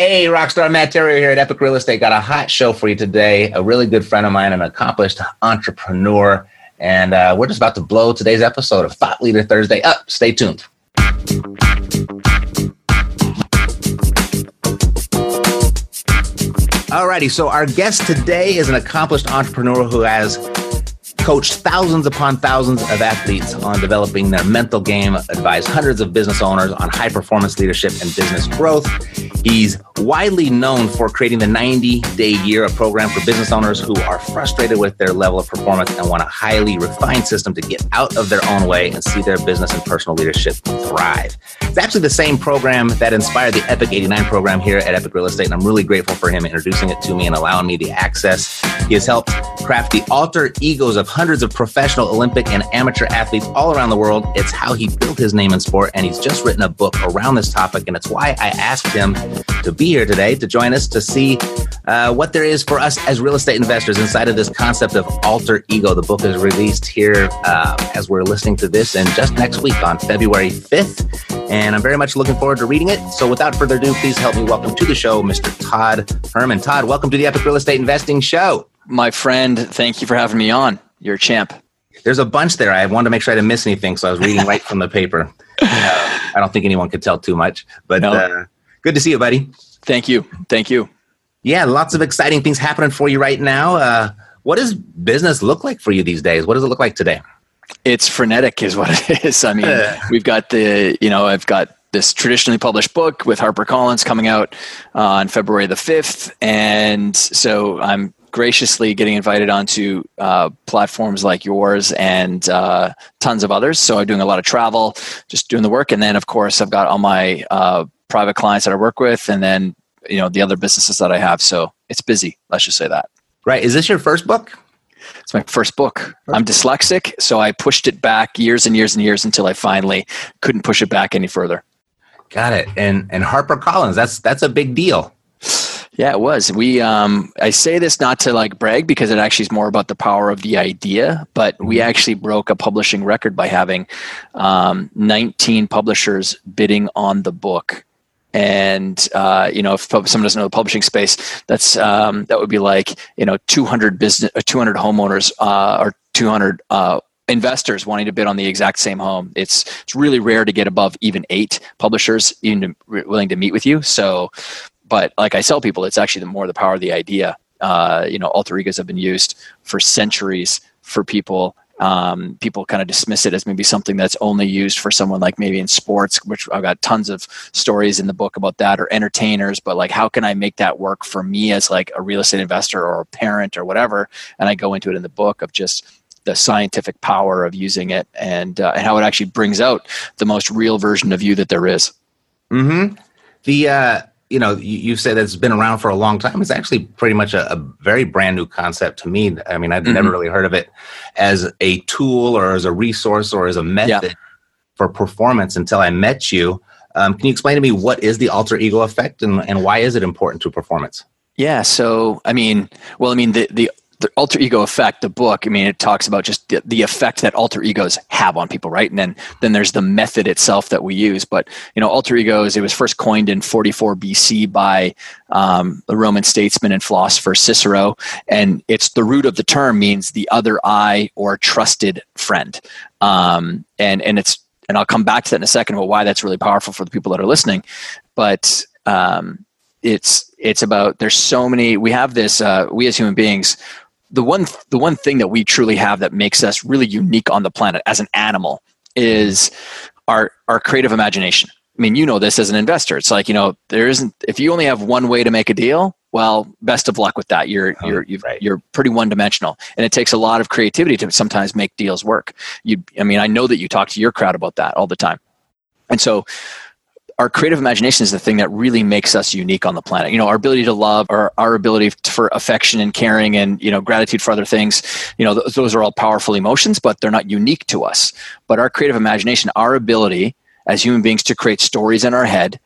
Hey, Rockstar Matt Theriault here at Epic Real Estate. Got a hot show for you today. A really good friend of mine, an accomplished entrepreneur. And uh, we're just about to blow today's episode of Thought Leader Thursday up. Stay tuned. Alrighty, so our guest today is an accomplished entrepreneur who has coached thousands upon thousands of athletes on developing their mental game, advised hundreds of business owners on high performance leadership and business growth. He's widely known for creating the 90 day year, a program for business owners who are frustrated with their level of performance and want a highly refined system to get out of their own way and see their business and personal leadership thrive. It's actually the same program that inspired the Epic 89 program here at Epic Real Estate, and I'm really grateful for him introducing it to me and allowing me the access. He has helped craft the alter egos of hundreds of professional Olympic and amateur athletes all around the world. It's how he built his name in sport, and he's just written a book around this topic, and it's why I asked him to be here today to join us to see uh, what there is for us as real estate investors inside of this concept of alter ego. The book is released here uh, as we're listening to this, and just next week on February 5th. And I'm very much looking forward to reading it. So without further ado, please help me welcome to the show, Mr. Todd Herman. Todd, welcome to the Epic Real Estate Investing Show. My friend, thank you for having me on. You're a champ. There's a bunch there. I wanted to make sure I didn't miss anything, so I was reading right from the paper. Uh, I don't think anyone could tell too much, but no. uh, good to see you, buddy. Thank you. Thank you. Yeah, lots of exciting things happening for you right now. Uh, what does business look like for you these days? What does it look like today? It's frenetic, is what it is. I mean, we've got the, you know, I've got this traditionally published book with HarperCollins coming out uh, on February the 5th. And so I'm graciously getting invited onto uh, platforms like yours and uh, tons of others. So I'm doing a lot of travel, just doing the work. And then, of course, I've got all my uh, private clients that I work with, and then you know the other businesses that I have. So it's busy. Let's just say that. Right. Is this your first book? It's my first book. I'm dyslexic, so I pushed it back years and years and years until I finally couldn't push it back any further. Got it. And and HarperCollins, that's that's a big deal. Yeah, it was. We um, I say this not to like brag because it actually is more about the power of the idea, but we mm-hmm. actually broke a publishing record by having um, 19 publishers bidding on the book and uh, you know if someone doesn't know the publishing space that's um, that would be like you know 200 business uh, 200 homeowners uh, or 200 uh, investors wanting to bid on the exact same home it's it's really rare to get above even eight publishers even willing to meet with you so but like i tell people it's actually the more the power of the idea uh, you know alter egos have been used for centuries for people um, people kind of dismiss it as maybe something that's only used for someone like maybe in sports, which I've got tons of stories in the book about that, or entertainers. But like, how can I make that work for me as like a real estate investor or a parent or whatever? And I go into it in the book of just the scientific power of using it and uh, and how it actually brings out the most real version of you that there is. Hmm. The uh, you know, you, you said it's been around for a long time. It's actually pretty much a, a very brand new concept to me. I mean, I've mm-hmm. never really heard of it as a tool or as a resource or as a method yeah. for performance until I met you. Um, can you explain to me what is the alter ego effect and, and why is it important to performance? Yeah, so I mean, well, I mean, the, the the alter ego effect the book i mean it talks about just the, the effect that alter egos have on people right? And then then there's the method itself that we use. But you know alter egos it was first coined in 44 bc by um, the roman statesman and philosopher cicero. And it's the root of the term means the other eye or trusted friend. Um, and and it's and i'll come back to that in a second about why that's really powerful for the people that are listening. But um, it's it's about there's so many we have this uh, we as human beings the one the one thing that we truly have that makes us really unique on the planet as an animal is our our creative imagination. I mean, you know this as an investor. It's like you know there isn't if you only have one way to make a deal. Well, best of luck with that. You're oh, you're you right. you're pretty one dimensional, and it takes a lot of creativity to sometimes make deals work. You, I mean, I know that you talk to your crowd about that all the time, and so our creative imagination is the thing that really makes us unique on the planet. You know, our ability to love, our, our ability for affection and caring and, you know, gratitude for other things, you know, th- those are all powerful emotions, but they're not unique to us. But our creative imagination, our ability as human beings to create stories in our head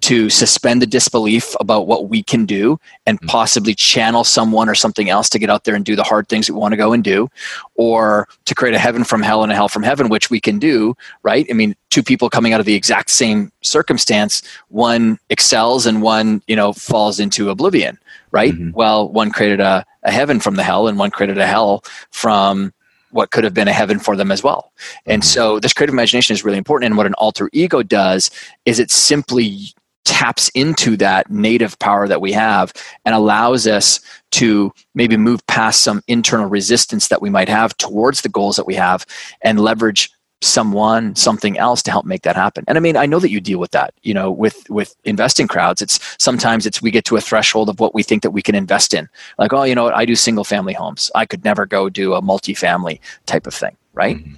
to suspend the disbelief about what we can do and mm-hmm. possibly channel someone or something else to get out there and do the hard things we want to go and do or to create a heaven from hell and a hell from heaven which we can do right i mean two people coming out of the exact same circumstance one excels and one you know falls into oblivion right mm-hmm. well one created a, a heaven from the hell and one created a hell from what could have been a heaven for them as well. And mm-hmm. so this creative imagination is really important. And what an alter ego does is it simply taps into that native power that we have and allows us to maybe move past some internal resistance that we might have towards the goals that we have and leverage someone something else to help make that happen. And i mean i know that you deal with that you know with with investing crowds. It's sometimes it's we get to a threshold of what we think that we can invest in. Like oh you know what? I do single family homes. I could never go do a multifamily type of thing right? Mm-hmm.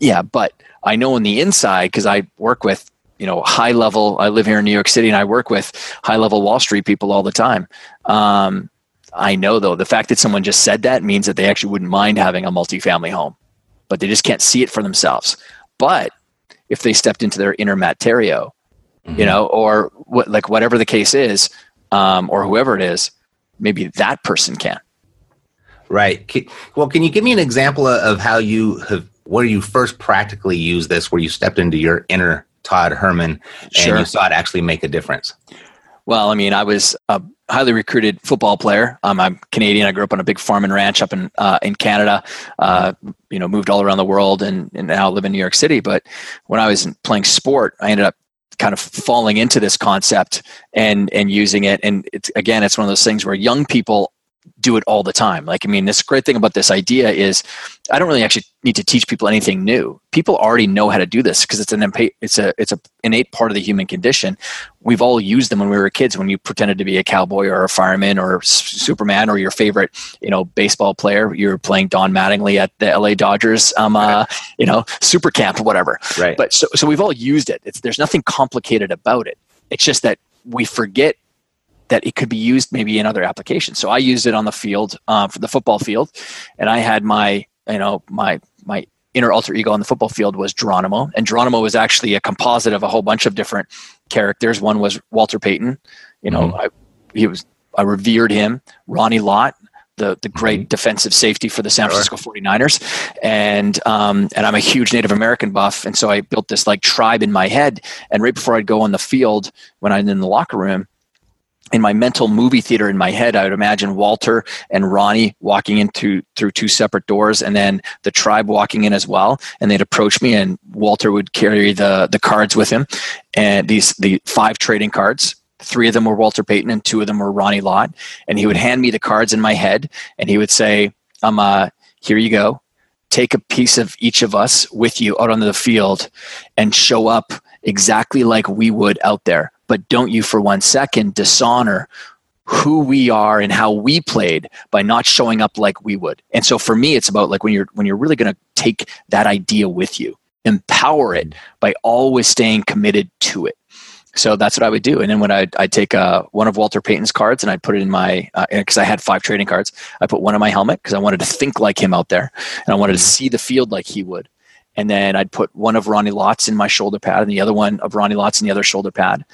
yeah but i know on the inside because i work with you know high level i live here in new york city and i work with high level wall street people all the time. Um, i know though the fact that someone just said that means that they actually wouldn't mind having a multifamily home but they just can't see it for themselves. But if they stepped into their inner matt Theriault, mm-hmm. you know or what like whatever the case is um, or whoever it is maybe that person can. Right. Well can you give me an example of how you have where you first practically used this where you stepped into your inner Todd Herman, and sure. you saw it actually make a difference? Well, I mean, I was a highly recruited football player. Um, I'm Canadian. I grew up on a big farm and ranch up in uh, in Canada. Uh, you know, moved all around the world, and, and now live in New York City. But when I was playing sport, I ended up kind of falling into this concept and and using it. And it's again, it's one of those things where young people do it all the time. Like, I mean, this great thing about this idea is I don't really actually need to teach people anything new. People already know how to do this because it's an it's a it's a innate part of the human condition. We've all used them when we were kids. When you pretended to be a cowboy or a fireman or Superman or your favorite, you know, baseball player. You're playing Don Mattingly at the LA Dodgers, um, uh, you know, super camp whatever. Right. But so so we've all used it. It's, there's nothing complicated about it. It's just that we forget that it could be used maybe in other applications. So I used it on the field uh, for the football field, and I had my you know my my inner alter ego on the football field was Geronimo, and Geronimo was actually a composite of a whole bunch of different characters. One was Walter Payton, you know, mm-hmm. I, he was I revered him. Ronnie Lott, the the great mm-hmm. defensive safety for the San Francisco 49ers. And um, and I'm a huge Native American buff. And so I built this like tribe in my head. And right before I'd go on the field, when I'm in the locker room, in my mental movie theater in my head, I would imagine Walter and Ronnie walking into through two separate doors, and then the tribe walking in as well. And they'd approach me, and Walter would carry the the cards with him, and these the five trading cards. Three of them were Walter Payton, and two of them were Ronnie Lott. And he would hand me the cards in my head, and he would say, "Um, uh, here you go. Take a piece of each of us with you out onto the field, and show up." exactly like we would out there but don't you for one second dishonor who we are and how we played by not showing up like we would. And so for me, it's about like when you're when you're really going to take that idea with you, empower it by always staying committed to it. So that's what I would do. And then when I I take uh, one of Walter Payton's cards and I put it in my because uh, I had five trading cards, I put one in my helmet because I wanted to think like him out there and I wanted to see the field like he would and then I'd put one of Ronnie Lott's in my shoulder pad and the other one of Ronnie Lott's in the other shoulder pad,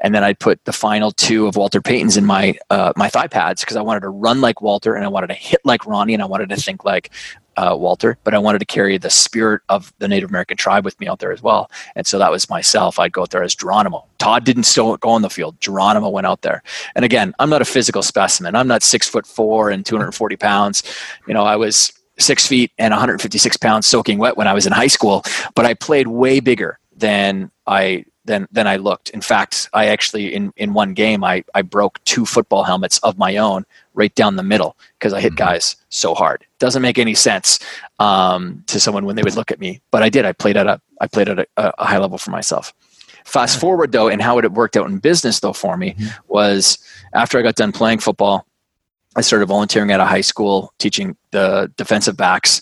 and then I'd put the final two of Walter Payton's in my uh, my thigh pads because I wanted to run like Walter and I wanted to hit like Ronnie and I wanted to think like uh, Walter, but I wanted to carry the spirit of the Native American tribe with me out there as well. And so that was myself. I'd go out there as Geronimo. Todd didn't still go on the field. Geronimo went out there. And again, I'm not a physical specimen. I'm not six foot four and 240 pounds. You know, I was six feet and 156 pounds soaking wet when I was in high school, but I played way bigger than I than than I looked. In fact, I actually in in one game I I broke two football helmets of my own right down the middle because I hit mm-hmm. guys so hard. Doesn't make any sense um, to someone when they would look at me, but I did. I played at a I played at a, a high level for myself. Fast forward though, and how it worked out in business though for me mm-hmm. was after I got done playing football I started volunteering at a high school teaching the defensive backs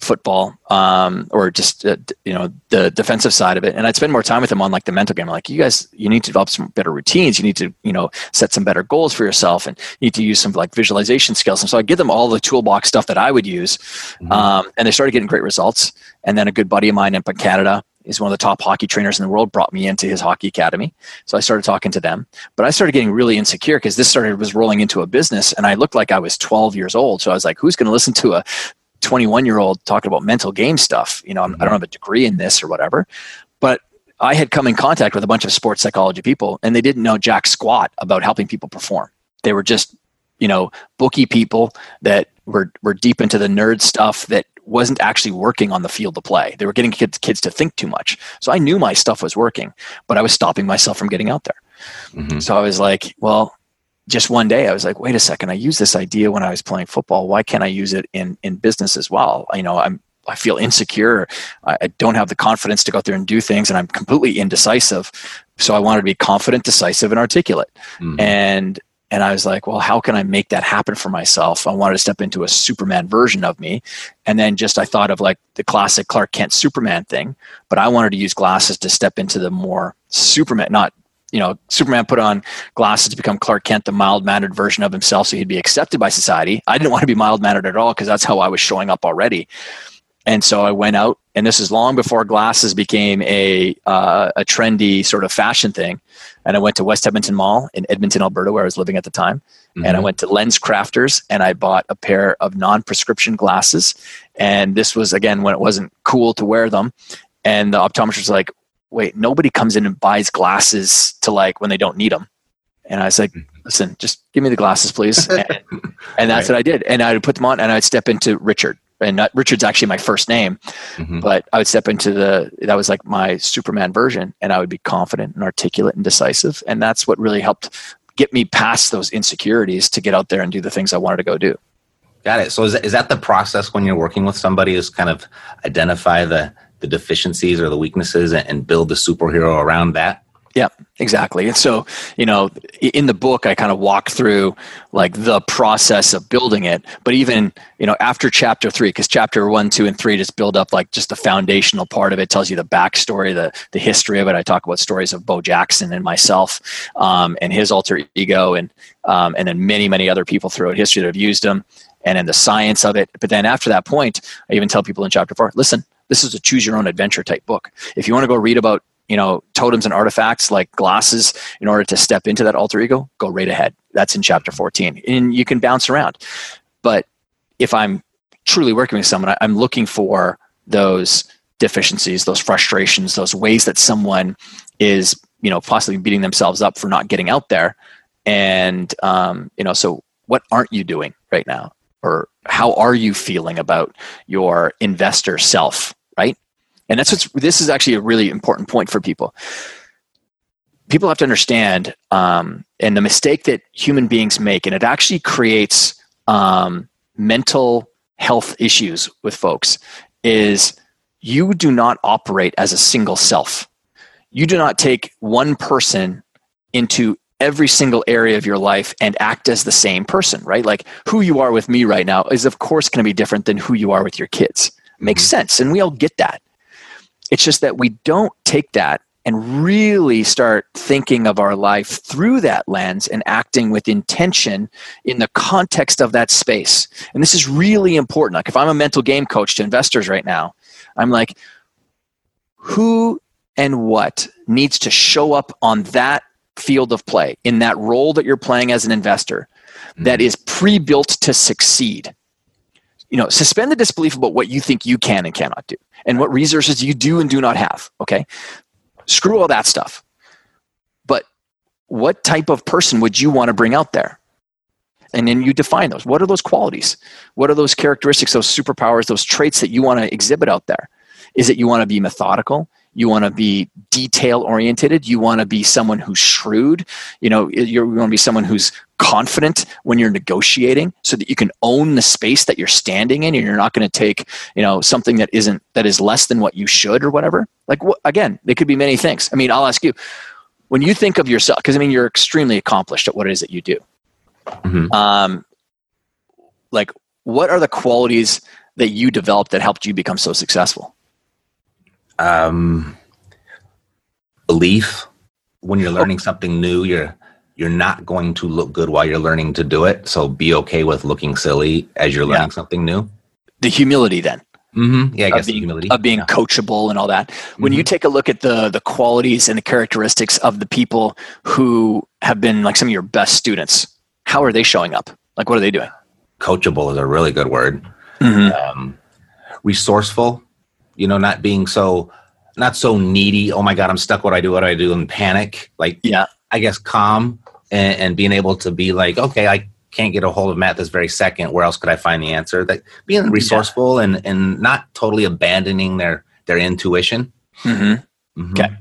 football um, or just uh, you know the defensive side of it. And i'd spend more time with them on like the mental game. Like you guys you need to develop some better routines. You need to you know set some better goals for yourself and you need to use some like visualization skills. And so i give them all the toolbox stuff that i would use mm-hmm. um, and they started getting great results. And then a good buddy of mine up in canada is one of the top hockey trainers in the world brought me into his hockey academy so i started talking to them but i started getting really insecure because this started was rolling into a business and i looked like i was 12 years old so i was like who's going to listen to a 21 year old talking about mental game stuff. You know, mm-hmm. I don't have a degree in this or whatever, but I had come in contact with a bunch of sports psychology people and they didn't know jack squat about helping people perform. They were just, you know, bookie people that were, were deep into the nerd stuff that wasn't actually working on the field of play. They were getting kids, kids to think too much. So I knew my stuff was working, but I was stopping myself from getting out there. Mm-hmm. So I was like, well, just one day I was like, wait a second, I used this idea when I was playing football. Why can't I use it in, in business as well? You know, I'm, I feel insecure. I, don't have the confidence to go out there and do things and I'm completely indecisive. So I wanted to be confident, decisive, and articulate. Mm-hmm. And, and I was like, well, how can I make that happen for myself? I wanted to step into a Superman version of me. And then just I thought of like the classic Clark Kent Superman thing, but I wanted to use glasses to step into the more Superman, not you know, Superman put on glasses to become Clark Kent, the mild mannered version of himself, so he'd be accepted by society. I didn't want to be mild mannered at all because that's how I was showing up already. And so I went out, and this is long before glasses became a uh, a trendy sort of fashion thing. And I went to West Edmonton Mall in Edmonton, Alberta, where I was living at the time. Mm-hmm. And I went to LensCrafters, and I bought a pair of non prescription glasses. And this was again when it wasn't cool to wear them. And the optometrist was like, wait, nobody comes in and buys glasses to like when they don't need them. And I was like, mm-hmm. listen, just give me the glasses, please. And, and that's right. what I did. And I would put them on and I'd step into Richard. And not, Richard's actually my first name, mm-hmm. but I would step into the, that was like my Superman version. And I would be confident and articulate and decisive. And that's what really helped get me past those insecurities to get out there and do the things I wanted to go do. Got it. So is that, is that the process when you're working with somebody is kind of identify the, the deficiencies or the weaknesses and build the superhero around that yeah, exactly. And so, you know, in the book, I kind of walk through like the process of building it. But even, you know, after chapter three, because chapter one, two, and three just build up like just the foundational part of it, tells you the backstory, the the history of it. I talk about stories of Bo Jackson and myself um, and his alter ego, and um, and then many, many other people throughout history that have used him, and then the science of it. But then after that point, I even tell people in chapter four, listen, this is a choose your own adventure type book. If you want to go read about you know totems and artifacts like glasses in order to step into that alter ego, go right ahead. That's in chapter 14, and you can bounce around. But if I'm truly working with someone, I'm looking for those deficiencies, those frustrations, those ways that someone is you know possibly beating themselves up for not getting out there, and um, you know so what aren't you doing right now or how are you feeling about your investor self right and that's what's this is actually a really important point for people people have to understand um, and the mistake that human beings make and it actually creates um, mental health issues with folks is you do not operate as a single self you do not take one person into every single area of your life and act as the same person, right? Like who you are with me right now is, of course, going to be different than who you are with your kids. Makes mm-hmm. sense. And we all get that. It's just that we don't take that and really start thinking of our life through that lens and acting with intention in the context of that space. And this is really important. Like if I'm a mental game coach to investors right now, I'm like, who and what needs to show up on that field of play, in that role that you're playing as an investor, that hmm. is pre-built to succeed. You know, suspend the disbelief about what you think you can and cannot do, and what resources you do and do not have. Okay, screw all that stuff. But what type of person would you want to bring out there? and then you define those. What are those qualities? What are those characteristics, those superpowers, those traits that you want to exhibit out there? Is it you want to be methodical? You want to be detail oriented. You want to be someone who's shrewd. You know, you want to be someone who's confident when you're negotiating so that you can own the space that you're standing in and you're not going to take, you know, something that isn't, that is less than what you should or whatever. Like, wh- again, it could be many things. I mean, I'll ask you, when you think of yourself, because I mean, you're extremely accomplished at what it is that you do. Mm-hmm. Um, like, what are the qualities that you developed that helped you become so successful? Um, belief. When you're learning something new, you're you're not going to look good while you're learning to do it. So be okay with looking silly as you're learning yeah. something new. The humility, then. Mm-hmm. Yeah, I guess being, humility of being yeah. coachable and all that. When mm-hmm. you take a look at the the qualities and the characteristics of the people who have been like some of your best students, how are they showing up? Like, what are they doing? Coachable is a really good word. Mm-hmm. Um, resourceful, you know, not being so not so needy. Oh my God, I'm stuck. What do I do? What do I do? And panic. Like, yeah, I guess calm and, and, being able to be like, okay, I can't get a hold of Matt this very second. Where else could I find the answer? That being resourceful yeah. and and not totally abandoning their their intuition. Mm-hmm. Mm-hmm. Okay.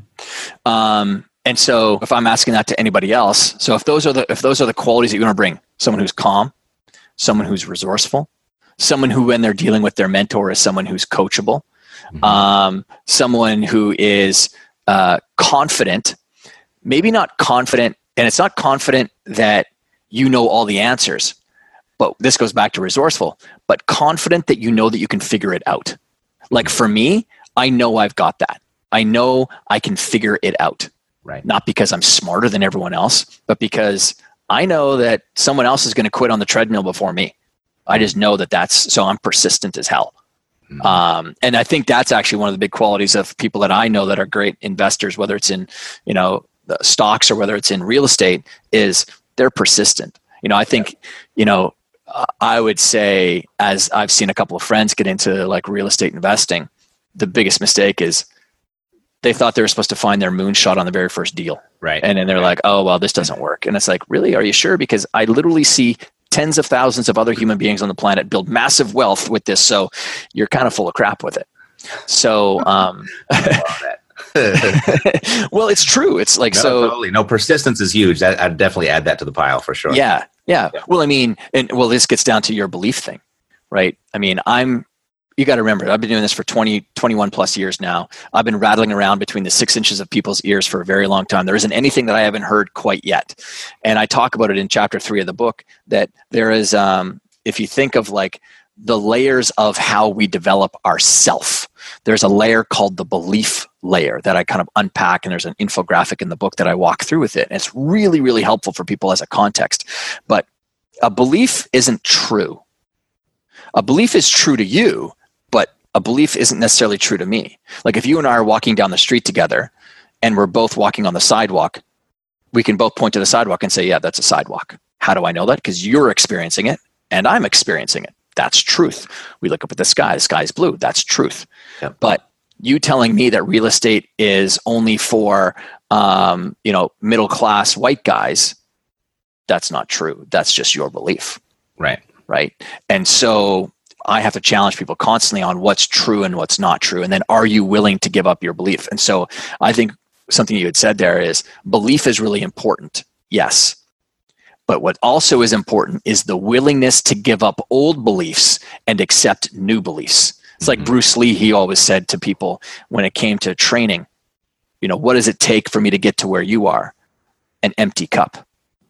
Um, and so, if I'm asking that to anybody else, so if those are the if those are the qualities that you want to bring, someone who's calm, someone who's resourceful, someone who, when they're dealing with their mentor, is someone who's coachable, mm-hmm. um, someone who is uh, confident, maybe not confident, and it's not confident that you know all the answers, but this goes back to resourceful, but confident that you know that you can figure it out. Like for me, I know I've got that. I know I can figure it out. Right. Not because I'm smarter than everyone else, but because I know that someone else is going to quit on the treadmill before me. I just know that that's so I'm persistent as hell. Mm-hmm. Um, and I think that's actually one of the big qualities of people that I know that are great investors, whether it's in you know stocks or whether it's in real estate, is they're persistent. You know, I think you know I would say as I've seen a couple of friends get into like real estate investing, the biggest mistake is they thought they were supposed to find their moonshot on the very first deal. Right. And then they're right. like, oh, well, this doesn't work. And it's like, really? Are you sure? Because I literally see tens of thousands of other human beings on the planet build massive wealth with this. So you're kind of full of crap with it. So, um, well, it's true. It's like, no, so totally. No, persistence is huge. That, I'd definitely add that to the pile for sure. Yeah, yeah. Yeah. Well, I mean, and well, this gets down to your belief thing, right? I mean, I'm you got to remember, I've been doing this for 20, 21 plus years now. I've been rattling around between the six inches of people's ears for a very long time. There isn't anything that I haven't heard quite yet. And I talk about it in chapter three of the book that there is, um, if you think of like the layers of how we develop ourself, there's a layer called the belief layer that I kind of unpack. And there's an infographic in the book that I walk through with it. And it's really, really helpful for people as a context. But a belief isn't true. A belief is true to you, but a belief isn't necessarily true to me. Like if you and I are walking down the street together and we're both walking on the sidewalk, we can both point to the sidewalk and say, yeah, that's a sidewalk. How do I know that? Because you're experiencing it and I'm experiencing it. That's truth. We look up at the sky, the sky is blue. That's truth. But you telling me that real estate is only for um, you know middle class white guys that's not true that's just your belief right right and so I have to challenge people constantly on what's true and what's not true. And then are you willing to give up your belief? And so I think something you had said there is belief is really important. Yes. But what also is important is the willingness to give up old beliefs and accept new beliefs. It's like mm-hmm. Bruce Lee, he always said to people when it came to training, you know, what does it take for me to get to where you are? An empty cup.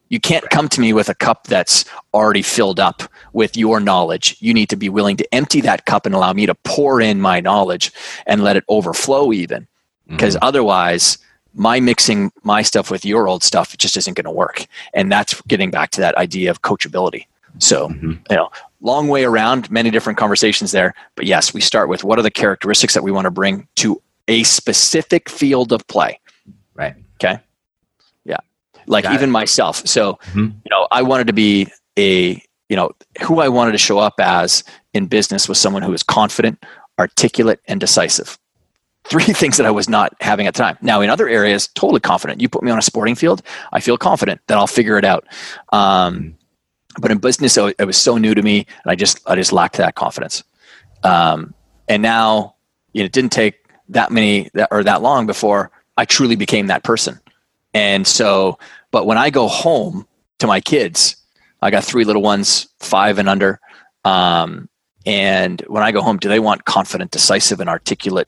You can't come to me with a cup that's already filled up with your knowledge. You need to be willing to empty that cup and allow me to pour in my knowledge and let it overflow, even. Because mm-hmm. otherwise, my mixing my stuff with your old stuff just isn't going to work. And that's getting back to that idea of coachability. So, mm-hmm. you know, long way around, many different conversations there. But yes, we start with what are the characteristics that we want to bring to a specific field of play. Right. Okay Yeah. like Got even it. myself. So, mm-hmm. you know, I wanted to be a, you know, who I wanted to show up as in business was someone who is confident, articulate, and decisive. Three things that I was not having at the time. Now, in other areas, totally confident. You put me on a sporting field, I feel confident that I'll figure it out. Um, but in business, it was so new to me, and I just I just lacked that confidence. Um, and now, you know, it didn't take that many that, or that long before I truly became that person. And so, but when I go home to my kids, I got three little ones, five and under. Um, and when I go home, do they want confident, decisive, and articulate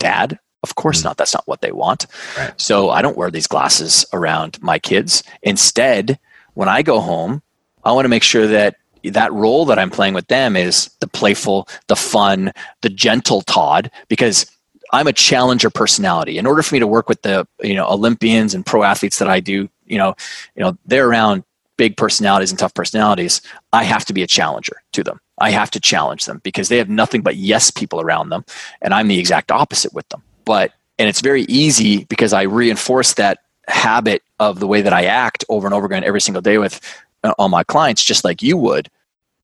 dad? Of course mm-hmm. not. That's not what they want. Right. So I don't wear these glasses around my kids. Instead, when I go home, I want to make sure that that role that I'm playing with them is the playful, the fun, the gentle Todd because I'm a challenger personality. In order for me to work with the you know Olympians and pro athletes that I do, you know, you know, they're around big personalities and tough personalities. I have to be a challenger to them. I have to challenge them because they have nothing but yes people around them, and I'm the exact opposite with them. But and it's very easy because I reinforce that habit of the way that I act over and over again every single day with uh, all my clients, just like you would.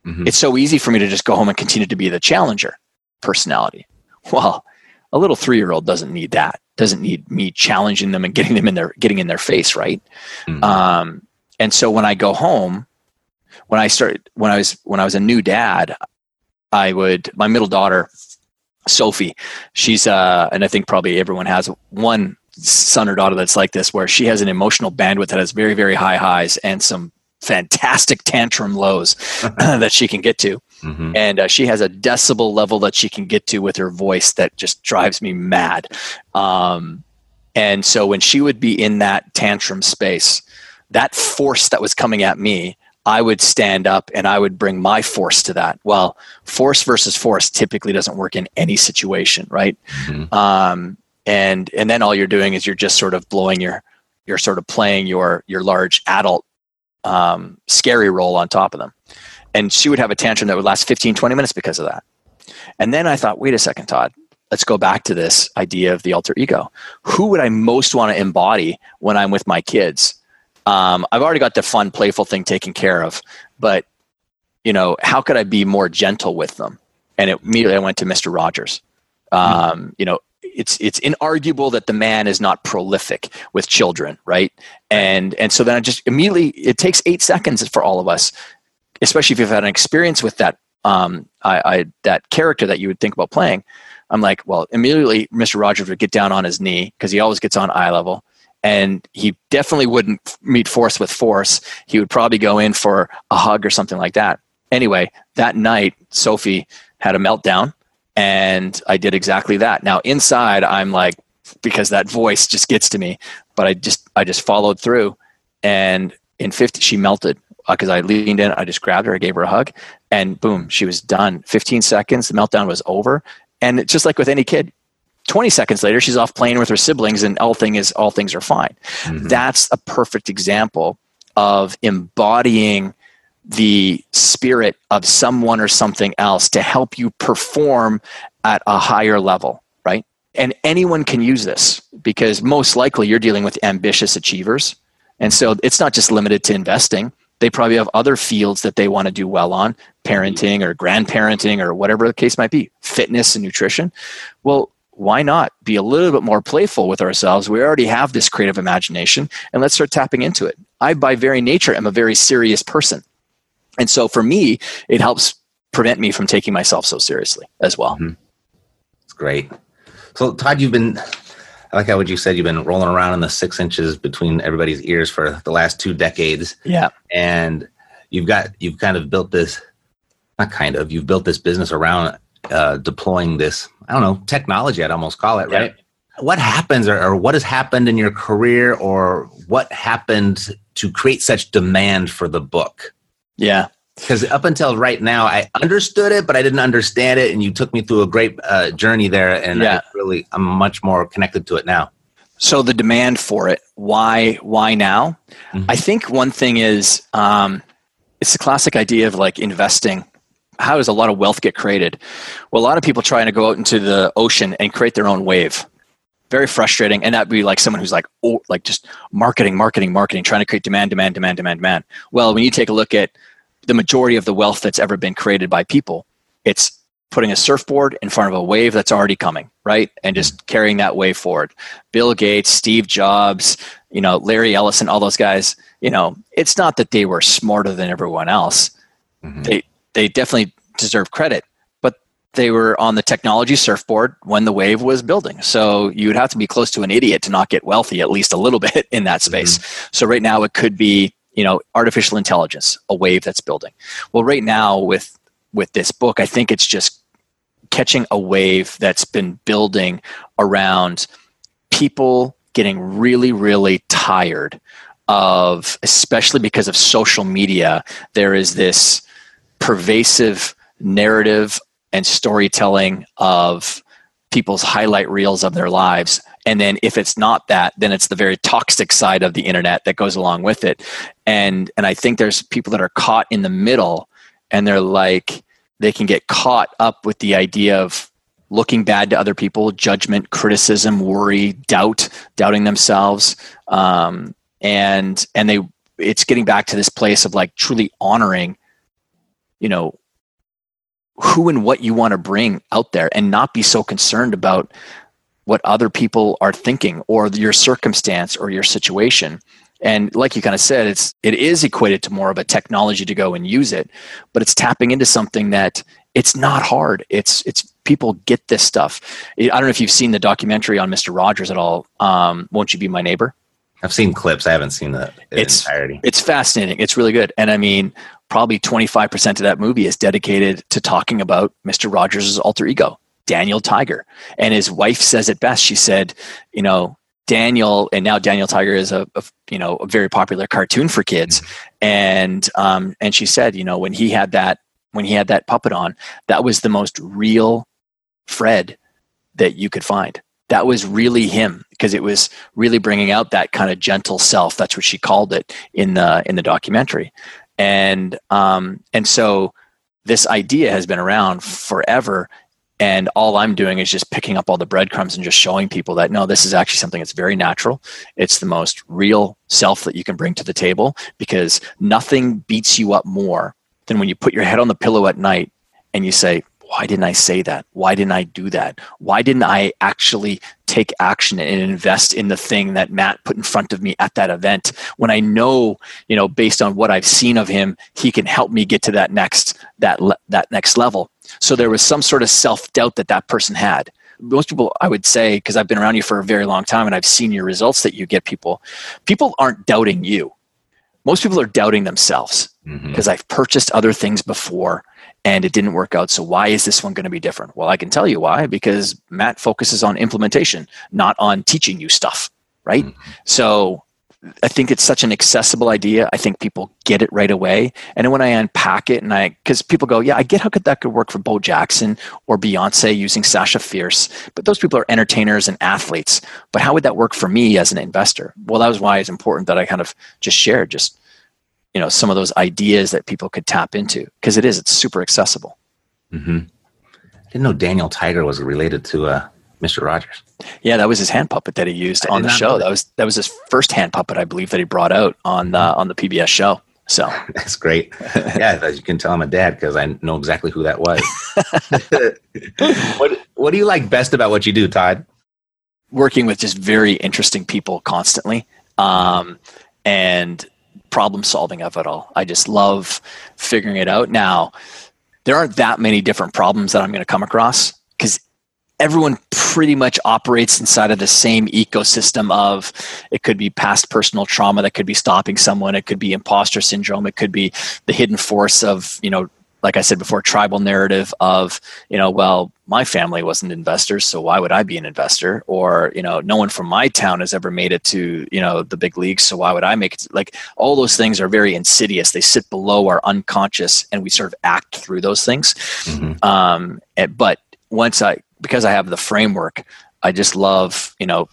Mm-hmm. It's so easy for me to just go home and continue to be the challenger personality. Well, a little three year old doesn't need that. Doesn't need me challenging them and getting them in their getting in their face, right? Mm-hmm. Um, and so when I go home, when I started when I was when I was a new dad, I would my middle daughter, Sophie, she's uh, and I think probably everyone has one son or daughter that's like this, where she has an emotional bandwidth that has very very high highs and some fantastic tantrum lows that she can get to. Mm-hmm. And uh, she has a decibel level that she can get to with her voice that just drives me mad. Um, and so when she would be in that tantrum space, that force that was coming at me, I would stand up and I would bring my force to that. Well, force versus force typically doesn't work in any situation, right? Mm-hmm. Um, and and then all you're doing is you're just sort of blowing your you're sort of playing your your large adult um, scary role on top of them and she would have a tantrum that would last 15 20 minutes because of that and then i thought wait a second todd let's go back to this idea of the alter ego who would i most want to embody when i'm with my kids um, i've already got the fun playful thing taken care of but you know how could i be more gentle with them? And it, immediately i went to mr rogers. Um, you know it's it's inarguable that the man is not prolific with children right? And and so then i just immediately it takes eight seconds for all of us especially if you've had an experience with that um, I, I, that character that you would think about playing, I'm like, well, immediately Mr. Rogers would get down on his knee because he always gets on eye level, and he definitely wouldn't meet force with force. He would probably go in for a hug or something like that. Anyway, that night, Sophie had a meltdown, and I did exactly that. Now inside, I'm like, because that voice just gets to me, but I just I just followed through, and in 50 she melted because uh, I leaned in, I just grabbed her, I gave her a hug, and boom, she was done. 15 seconds, the meltdown was over. And just like with any kid, 20 seconds later, she's off playing with her siblings, and all thing is all things are fine. Mm-hmm. That's a perfect example of embodying the spirit of someone or something else to help you perform at a higher level, right? And anyone can use this because most likely you're dealing with ambitious achievers. And so it's not just limited to investing they probably have other fields that they want to do well on parenting or grandparenting or whatever the case might be fitness and nutrition well why not be a little bit more playful with ourselves we already have this creative imagination and let's start tapping into it i by very nature am a very serious person and so for me it helps prevent me from taking myself so seriously as well mm-hmm. it's great so todd you've been I like how what you said you've been rolling around in the six inches between everybody's ears for the last two decades. Yeah. And you've got you've kind of built this not kind of, you've built this business around uh, deploying this, I don't know, technology, I'd almost call it, right? What happens or, or what has happened in your career or what happened to create such demand for the book? Yeah because up until right now i understood it but i didn't understand it and you took me through a great uh, journey there and yeah. I really i'm much more connected to it now so the demand for it why why now mm-hmm. i think one thing is um, it's the classic idea of like investing how does a lot of wealth get created well a lot of people trying to go out into the ocean and create their own wave very frustrating and that'd be like someone who's like oh like just marketing marketing marketing trying to create demand demand demand demand demand well when you take a look at the majority of the wealth that's ever been created by people. It's putting a surfboard in front of a wave that's already coming, right? And just carrying that wave forward. Bill Gates, Steve Jobs, you know, Larry Ellison, all those guys, you know, it's not that they were smarter than everyone else. Mm-hmm. They they definitely deserve credit, but they were on the technology surfboard when the wave was building. So you would have to be close to an idiot to not get wealthy at least a little bit in that space. Mm-hmm. So right now it could be you know artificial intelligence a wave that's building well right now with with this book i think it's just catching a wave that's been building around people getting really really tired of especially because of social media there is this pervasive narrative and storytelling of people's highlight reels of their lives. And then if it's not that then it's the very toxic side of the internet that goes along with it. And and i think there's people that are caught in the middle and they're like they can get caught up with the idea of looking bad to other people judgment criticism worry doubt doubting themselves. Um, and and they it's getting back to this place of like truly honoring you know who and what you want to bring out there and not be so concerned about what other people are thinking or your circumstance or your situation. And like you kind of said it's it is equated to more of a technology to go and use it but it's tapping into something that it's not hard. It's it's people get this stuff. I don't know if you've seen the documentary on mr rogers at all um, won't you be my neighbor I've seen clips. I haven't seen the, it's, entirety. It's fascinating. It's really good. And I mean, probably 25% of that movie is dedicated to talking about Mr. Rogers' alter ego, Daniel Tiger. And his wife says it best. She said, you know, Daniel, and now Daniel Tiger is a, a you know a very popular cartoon for kids, and um, and she said, you know, when he had that when he had that puppet on, that was the most real Fred that you could find. That was really him because it was really bringing out that kind of gentle self. That's what she called it in the in the documentary, and um, and so this idea has been around forever and all i'm doing is just picking up all the breadcrumbs and just showing people that no this is actually something that's very natural it's the most real self that you can bring to the table because nothing beats you up more than when you put your head on the pillow at night and you say why didn't I say that? Why didn't I do that? Why didn't I actually take action and invest in the thing that Matt put in front of me at that event when I know, you know, based on what I've seen of him, he can help me get to that next that that next level. So there was some sort of self-doubt that that person had. Most people, I would say, because I've been around you for a very long time and I've seen your results that you get people, people aren't doubting you. Most people are doubting themselves because mm-hmm. I've purchased other things before and it didn't work out. So why is this one going to be different? Well, I can tell you why because Matt focuses on implementation, not on teaching you stuff, right? Mm-hmm. So I think it's such an accessible idea. I think people get it right away. And when I unpack it and I, because people go, yeah, I get how could that could work for Bo Jackson or Beyonce using Sasha Fierce, but those people are entertainers and athletes. But how would that work for me as an investor? Well, that was why it's important that I kind of just shared just you know some of those ideas that people could tap into because it is it's super accessible. Mm-hmm. i didn't know daniel tiger was related to uh, mr rogers. Yeah that was his hand puppet that he used I on the show. that was that was his first hand puppet i believe that he brought out on the on the pbs show so. That's great. Yeah as you can tell i'm a dad because i know exactly who that was. What, what do you like best about what you do todd? Working with just very interesting people constantly um, and problem solving of it all. I just love figuring it out. Now, there aren't that many different problems that I'm going to come across because everyone pretty much operates inside of the same ecosystem of it could be past personal trauma that could be stopping someone it could be imposter syndrome it could be the hidden force of you know like I said before, tribal narrative of, you know, well, my family wasn't investors, so why would I be an investor? Or, you know, no one from my town has ever made it to, you know, the big leagues, so why would I make it? Like all those things are very insidious. They sit below our unconscious and we sort of act through those things. Mm-hmm. Um, but once I, because I have the framework, I just love, you know,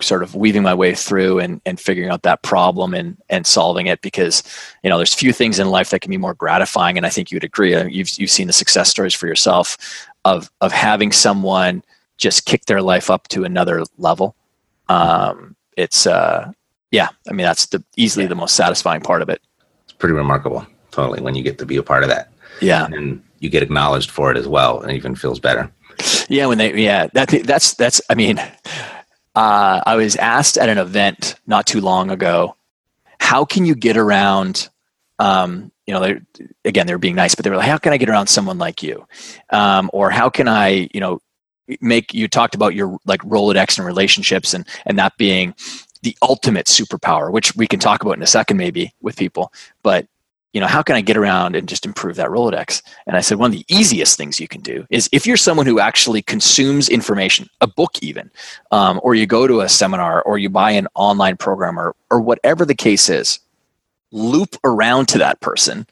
sort of weaving my way through and, and figuring out that problem and, and solving it because you know there's few things in life that can be more gratifying and i think you'd agree. You've, you've seen the success stories for yourself of of having someone just kick their life up to another level. Um, it's uh, yeah i mean that's the easily yeah. the most satisfying part of it. It's pretty remarkable totally when you get to be a part of that. Yeah. And you get acknowledged for it as well and even feels better. Yeah when they yeah that that's that's i mean uh, I was asked at an event not too long ago, how can you get around? Um, you know, again, they were being nice, but they were like, how can I get around someone like you? Um, or how can I, you know, make you talked about your like Rolodex and relationships and and that being the ultimate superpower, which we can talk about in a second maybe with people. But you know, how can I get around and just improve that Rolodex? And I said, one of the easiest things you can do is if you're someone who actually consumes information, a book even, um, or you go to a seminar or you buy an online program or, or whatever the case is, loop around to that person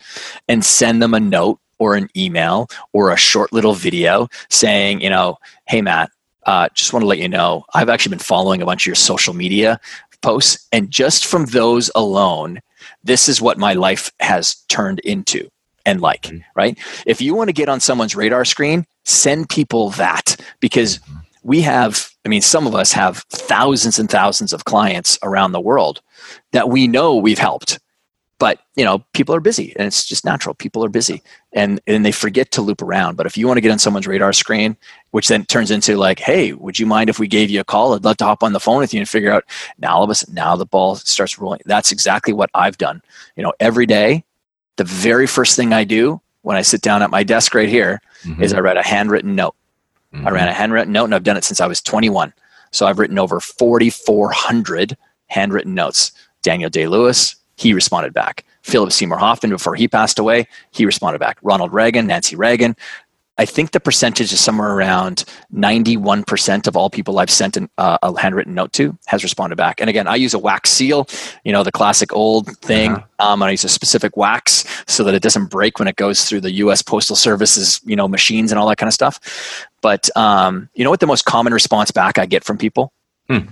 and send them a note or an email or a short little video saying, you know, hey, Matt, uh, just want to let you know, I've actually been following a bunch of your social media posts. And just from those alone, this is what my life has turned into and like, mm-hmm. right? If you want to get on someone's radar screen, send people that because we have, I mean, some of us have thousands and thousands of clients around the world that we know we've helped but you know people are busy and it's just natural. People are busy and and they forget to loop around. But if you want to get on someone's radar screen which then turns into like hey would you mind if we gave you a call? I'd love to hop on the phone with you and figure out now all of a sudden now the ball starts rolling. That's exactly what i've done. You know every day the very first thing i do when i sit down at my desk right here mm-hmm. is i write a handwritten note. Mm-hmm. i ran a handwritten note and i've done it since i was 21 so i've written over 4400 handwritten notes. Daniel Day-Lewis he responded back. Philip Seymour Hoffman, before he passed away, he responded back. Ronald Reagan, Nancy Reagan. I think the percentage is somewhere around 91% of all people I've sent an, uh, a handwritten note to has responded back. And again, I use a wax seal, you know, the classic old thing. Uh-huh. Um, I use a specific wax so that it doesn't break when it goes through the U.S. Postal Service's, you know, machines and all that kind of stuff. But um, you know what the most common response back I get from people? Hmm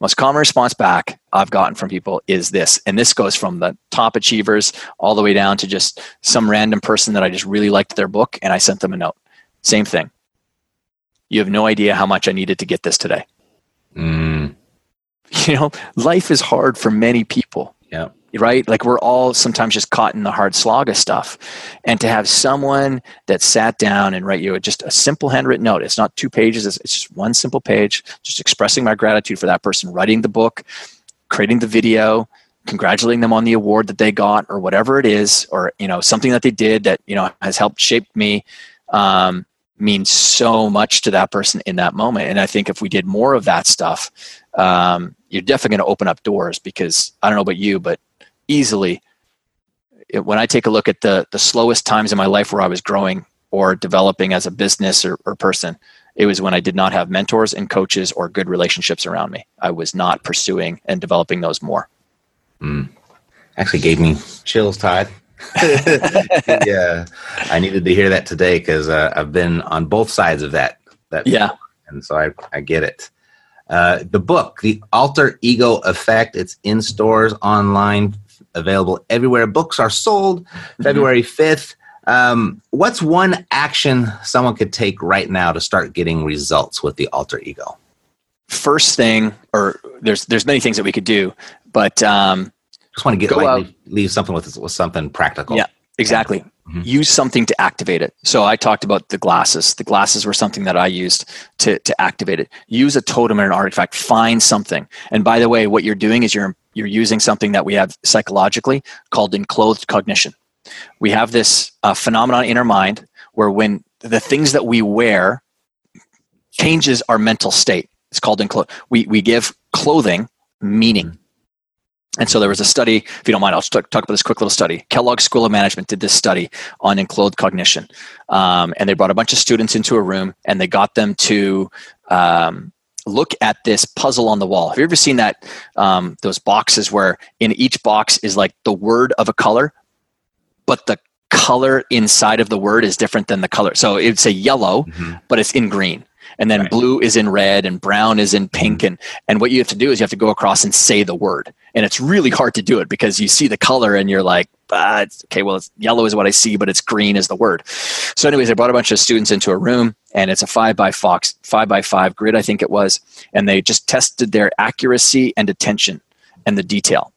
most common response back I've gotten from people is this. And this goes from the top achievers all the way down to just some random person that I just really liked their book and I sent them a note. Same thing. You have no idea how much I needed to get this today. Mm. You know, life is hard for many people. Yeah right? Like we're all sometimes just caught in the hard slog of stuff. And to have someone that sat down and write you just a simple handwritten note, it's not two pages, it's just one simple page, just expressing my gratitude for that person writing the book, creating the video, congratulating them on the award that they got or whatever it is, or, you know, something that they did that, you know, has helped shape me. Um, means so much to that person in that moment. And I think if we did more of that stuff, um, you're definitely going to open up doors because I don't know about you, but easily when I take a look at the the slowest times in my life where I was growing or developing as a business or, or person, it was when I did not have mentors and coaches or good relationships around me. I was not pursuing and developing those more. Mm. Actually, gave me chills, Todd. yeah, I needed to hear that today because uh, I've been on both sides of that. That yeah, and so I I get it. Uh, the book, The Alter Ego Effect, it's in stores online available everywhere. Books are sold mm-hmm. February 5th. Um, what's one action someone could take right now to start getting results with the alter ego? First thing, or there's there's many things that we could do, but um, just want to get like, leave, leave, something with with something practical. Yeah, exactly. Mm-hmm. Use something to activate it. So I talked about the glasses. The glasses were something that I used to to activate it. Use a totem or an artifact. Find something. And by the way, what you're doing is you're you're using something that we have psychologically called enclothed cognition. We have this uh, phenomenon in our mind where when the things that we wear changes our mental state. It's called enclothed. We, we give clothing meaning. And so there was a study, if you don't mind, I'll talk, talk about this quick little study. Kellogg School of Management did this study on enclothed cognition. Um, and they brought a bunch of students into a room and they got them to um, look at this puzzle on the wall. Have you ever seen that? Um, those boxes where in each box is like the word of a color, but the color inside of the word is different than the color. So it's a yellow, mm-hmm. but it's in green. And then right. blue is in red and brown is in pink. Mm-hmm. And, and what you have to do is you have to go across and say the word. And it's really hard to do it because you see the color and you're like, ah, okay, well, it's yellow is what I see, but it's green is the word. So, anyways, I brought a bunch of students into a room and it's a five by fox, five by five grid, I think it was, and they just tested their accuracy and attention and the detail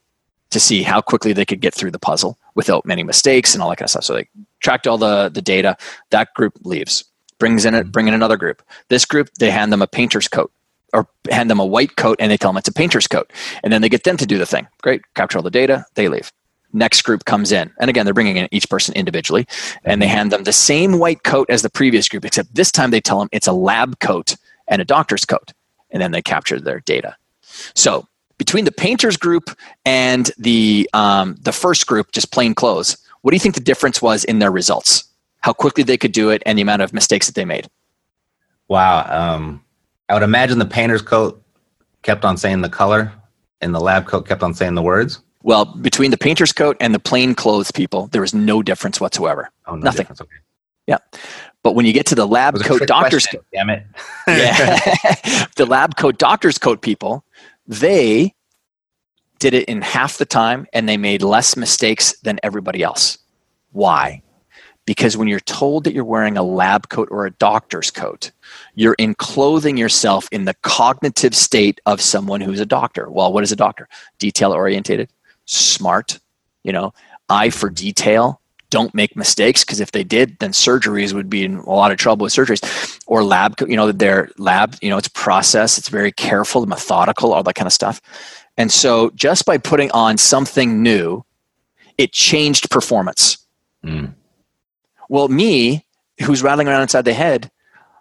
to see how quickly they could get through the puzzle without many mistakes and all that kind of stuff. So they tracked all the the data. That group leaves, brings in it, bring in another group. This group, they hand them a painter's coat or hand them a white coat and they tell them it's a painter's coat. And then they get them to do the thing. Great, capture all the data, they leave. Next group comes in. And again, they're bringing in each person individually and they mm-hmm. hand them the same white coat as the previous group, except this time they tell them it's a lab coat and a doctor's coat. And then they capture their data. So between the painters group and the, um, the first group, just plain clothes, what do you think the difference was in their results? How quickly they could do it and the amount of mistakes that they made? Wow. Um, I would imagine the painter's coat kept on saying the color and the lab coat kept on saying the words. Well, between the painter's coat and the plain clothes people, there was no difference whatsoever. Oh, no Nothing. difference, Okay. Yeah. But when you get to the lab It was a coat doctor's question, Damn it. yeah. the lab coat doctor's coat people, they did it in half the time and they made less mistakes than everybody else. Why? Because when you're told that you're wearing a lab coat or a doctor's coat, you're enclothing yourself in the cognitive state of someone who's a doctor. Well, what is a doctor? Detail orientated, smart, you know, eye for detail, don't make mistakes because if they did, then surgeries would be in a lot of trouble with surgeries. Or lab, you know, their lab, you know, it's process, it's very careful, methodical, all that kind of stuff. And so just by putting on something new, it changed performance. Mm. Well, me, who's rattling around inside the head,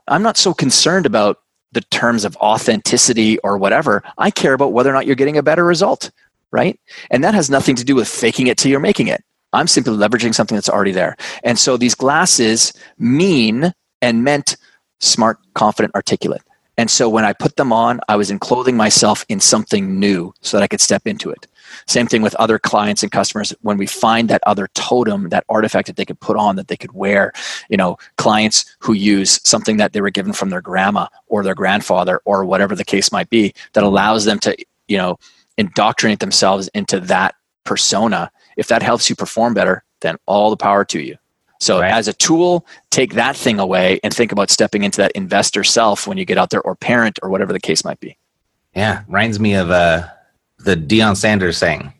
I'm not so concerned about the terms of authenticity or whatever. I care about whether or not you're getting a better result, right? And that has nothing to do with faking it till you're making it. I'm simply leveraging something that's already there. And so these glasses mean and meant smart, confident, articulate. And so when I put them on, I was enclothing myself in something new so that I could step into it. Same thing with other clients and customers. When we find that other totem, that artifact that they could put on, that they could wear, you know, clients who use something that they were given from their grandma or their grandfather or whatever the case might be, that allows them to, you know, indoctrinate themselves into that persona. If that helps you perform better, then all the power to you. So Right. as a tool, take that thing away and think about stepping into that investor self when you get out there or parent or whatever the case might be. Yeah, reminds me of uh, the Deion Sanders saying,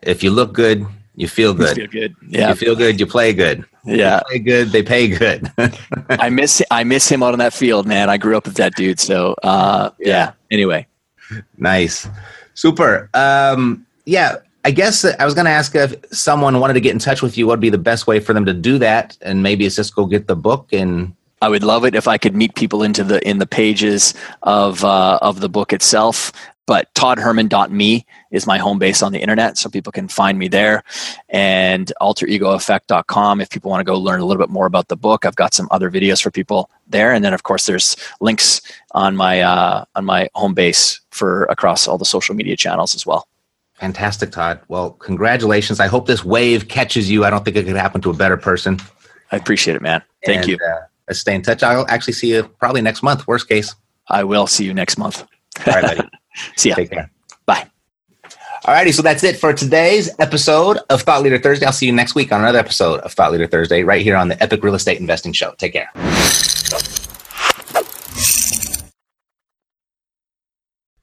"If you look good, you feel good. Feel good. Yeah, You feel good, you play good. Yeah. You play good, they pay good." I miss I miss him out on that field, man. I grew up with that dude. So uh, yeah. Anyway, nice, super. Um, yeah, I guess I was going to ask if someone wanted to get in touch with you. What would be the best way for them to do that? And maybe it's just go get the book and I would love it if I could meet people into the in the pages of uh, of the book itself. But toddherman.me is my home base on the internet, so people can find me there. And alteregoeffect.com if people want to go learn a little bit more about the book. I've got some other videos for people there, and then of course there's links on my uh, on my home base for across all the social media channels as well. fantastic, Todd. Well, congratulations. I hope this wave catches you. I don't think it could happen to a better person. I appreciate it, man. Thank And, you. Uh, let's stay in touch. I'll actually see you probably next month. Worst case. I will see you next month. All right, buddy. See ya. Take care. Bye. Alrighty, so that's it for today's episode of Thought Leader Thursday. I'll see you next week on another episode of Thought Leader Thursday right here on the Epic Real Estate Investing Show. Take care.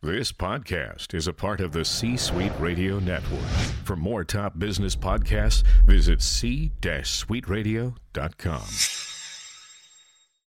This podcast is a part of the C Suite Radio Network. For more top business podcasts, visit c-suiteradio.com.